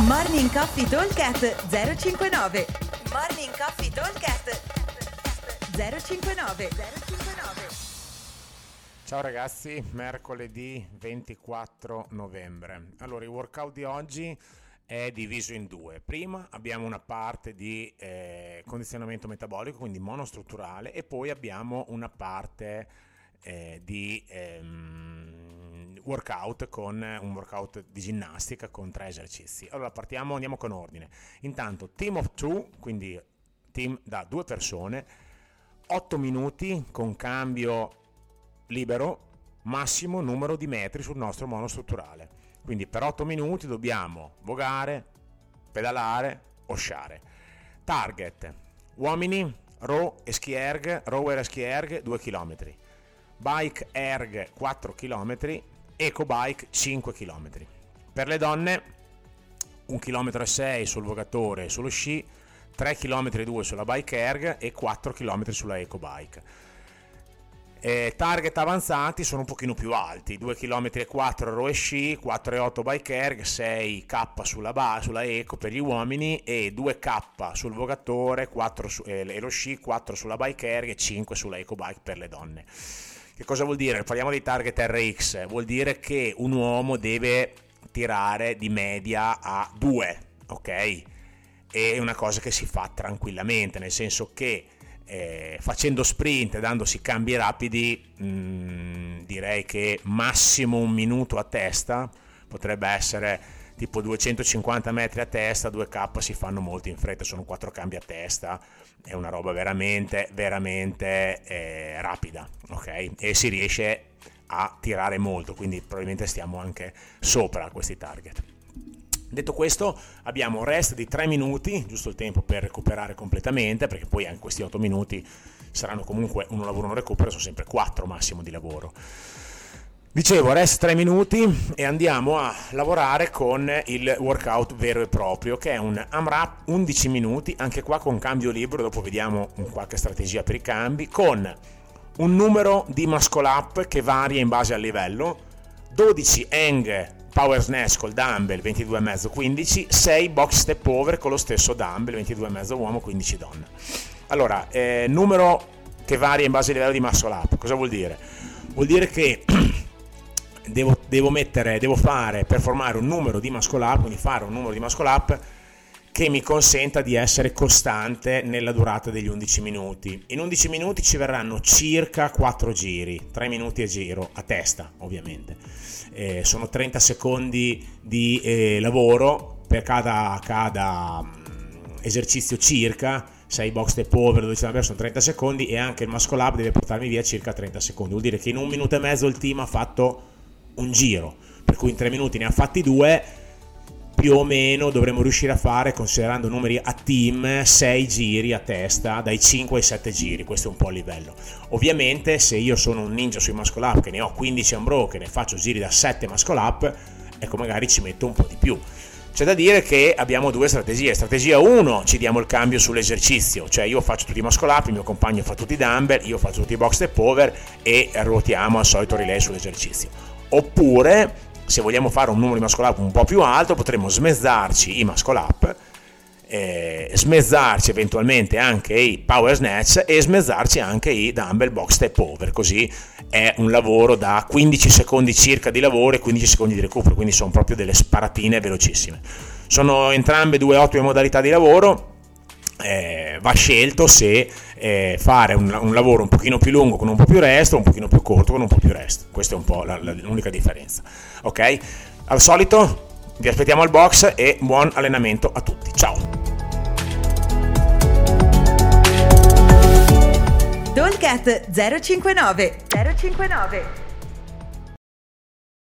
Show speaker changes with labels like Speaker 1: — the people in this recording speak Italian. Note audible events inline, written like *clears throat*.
Speaker 1: Morning Coffee Talkcast 059 Morning Coffee Talkcast 059 059
Speaker 2: Ciao ragazzi, mercoledì 24 novembre. Allora, il workout di oggi è diviso in due. Prima abbiamo una parte di eh, condizionamento metabolico, quindi monostrutturale, e poi abbiamo una parte eh, di ehm, workout con un workout di ginnastica con tre esercizi. Allora partiamo, andiamo con ordine. Intanto team of two, quindi team da due persone, 8 minuti con cambio libero, massimo numero di metri sul nostro monostrutturale. Quindi per 8 minuti dobbiamo vogare, pedalare o sciare. Target, uomini, row e ski erg, rower e ski erg 2 km. Bike erg 4 km, eco bike 5 km. Per le donne 1 km 6 sul vogatore e sullo sci, 3 km 2 sulla bike erg e 4 km sulla eco bike eh, target avanzati sono un pochino più alti, 2 km e 4 row e sci, 4 e 8 bike erg, 6k sulla, ba- sulla eco per gli uomini e 2k sul vogatore, 4 su- eh, lo sci, 4 sulla bike erg e 5 sulla eco bike per le donne. Che cosa vuol dire? Parliamo dei target RX, vuol dire che un uomo deve tirare di media a 2, ok? È una cosa che si fa tranquillamente, nel senso che eh, facendo sprint, dandosi cambi rapidi, mh, mm, direi che massimo un minuto a testa potrebbe essere tipo 250 metri a testa, 2K si fanno molto in fretta, sono 4 cambi a testa, è una roba veramente, veramente eh, rapida, ok? E si riesce a tirare molto, quindi probabilmente stiamo anche sopra questi target. Detto questo, abbiamo un rest di 3 minuti, giusto il tempo per recuperare completamente, perché poi anche questi 8 minuti saranno comunque uno lavoro non recupero, sono sempre 4 massimo di lavoro. Dicevo, rest 3 minuti e andiamo a lavorare con il workout vero e proprio, che è un AMRAP 11 minuti, anche qua con cambio libero, dopo vediamo qualche strategia per i cambi, con un numero di muscle up che varia in base al livello, 12 hang power snatch col dumbbell 22,5 15 6 box step over con lo stesso dumbbell 22,5 uomo 15 donna allora eh, numero che varia in base al livello di muscle up cosa vuol dire? vuol dire che *clears throat* devo, devo mettere devo fare per formare un numero di muscle up quindi fare un numero di muscle up che mi consenta di essere costante nella durata degli 11 minuti. In 11 minuti ci verranno circa 4 giri, 3 minuti a giro, a testa ovviamente. Eh, sono 30 secondi di eh, lavoro per cada, cada mm, esercizio circa 6 box step over 12 number sono 30 secondi e anche il muscle up deve portarmi via circa 30 secondi vuol dire che in un minuto e mezzo il team ha fatto un giro per cui in 3 minuti ne ha fatti due più o meno dovremmo riuscire a fare, considerando numeri a team, 6 giri a testa, dai 5 ai 7 giri, questo è un po' il livello. Ovviamente se io sono un ninja sui muscle up, che ne ho 15 unbroken e faccio giri da 7 muscle up, ecco magari ci metto un po' di più. C'è da dire che abbiamo due strategie. Strategia 1, ci diamo il cambio sull'esercizio, cioè io faccio tutti i muscle up, il mio compagno fa tutti i dumbbell, io faccio tutti i box step over e ruotiamo al solito relay sull'esercizio. Oppure se vogliamo fare un numero di muscle up un po' più alto potremmo smezzarci i muscle up eh, smezzarci eventualmente anche i power snatch e smezzarci anche i dumbbell box step over. Così è un lavoro da 15 secondi circa di lavoro e 15 secondi di recupero quindi sono proprio delle sparatine velocissime. Sono entrambe due ottime modalità di lavoro eh, va scelto se eh, fare un, un, lavoro un pochino più lungo con un po' più rest o un pochino più corto con un po' più rest. Questa è un po' la, la, l'unica differenza. Ok? Al solito vi aspettiamo al box e buon allenamento a tutti. Ciao!
Speaker 1: Dolcat 059 059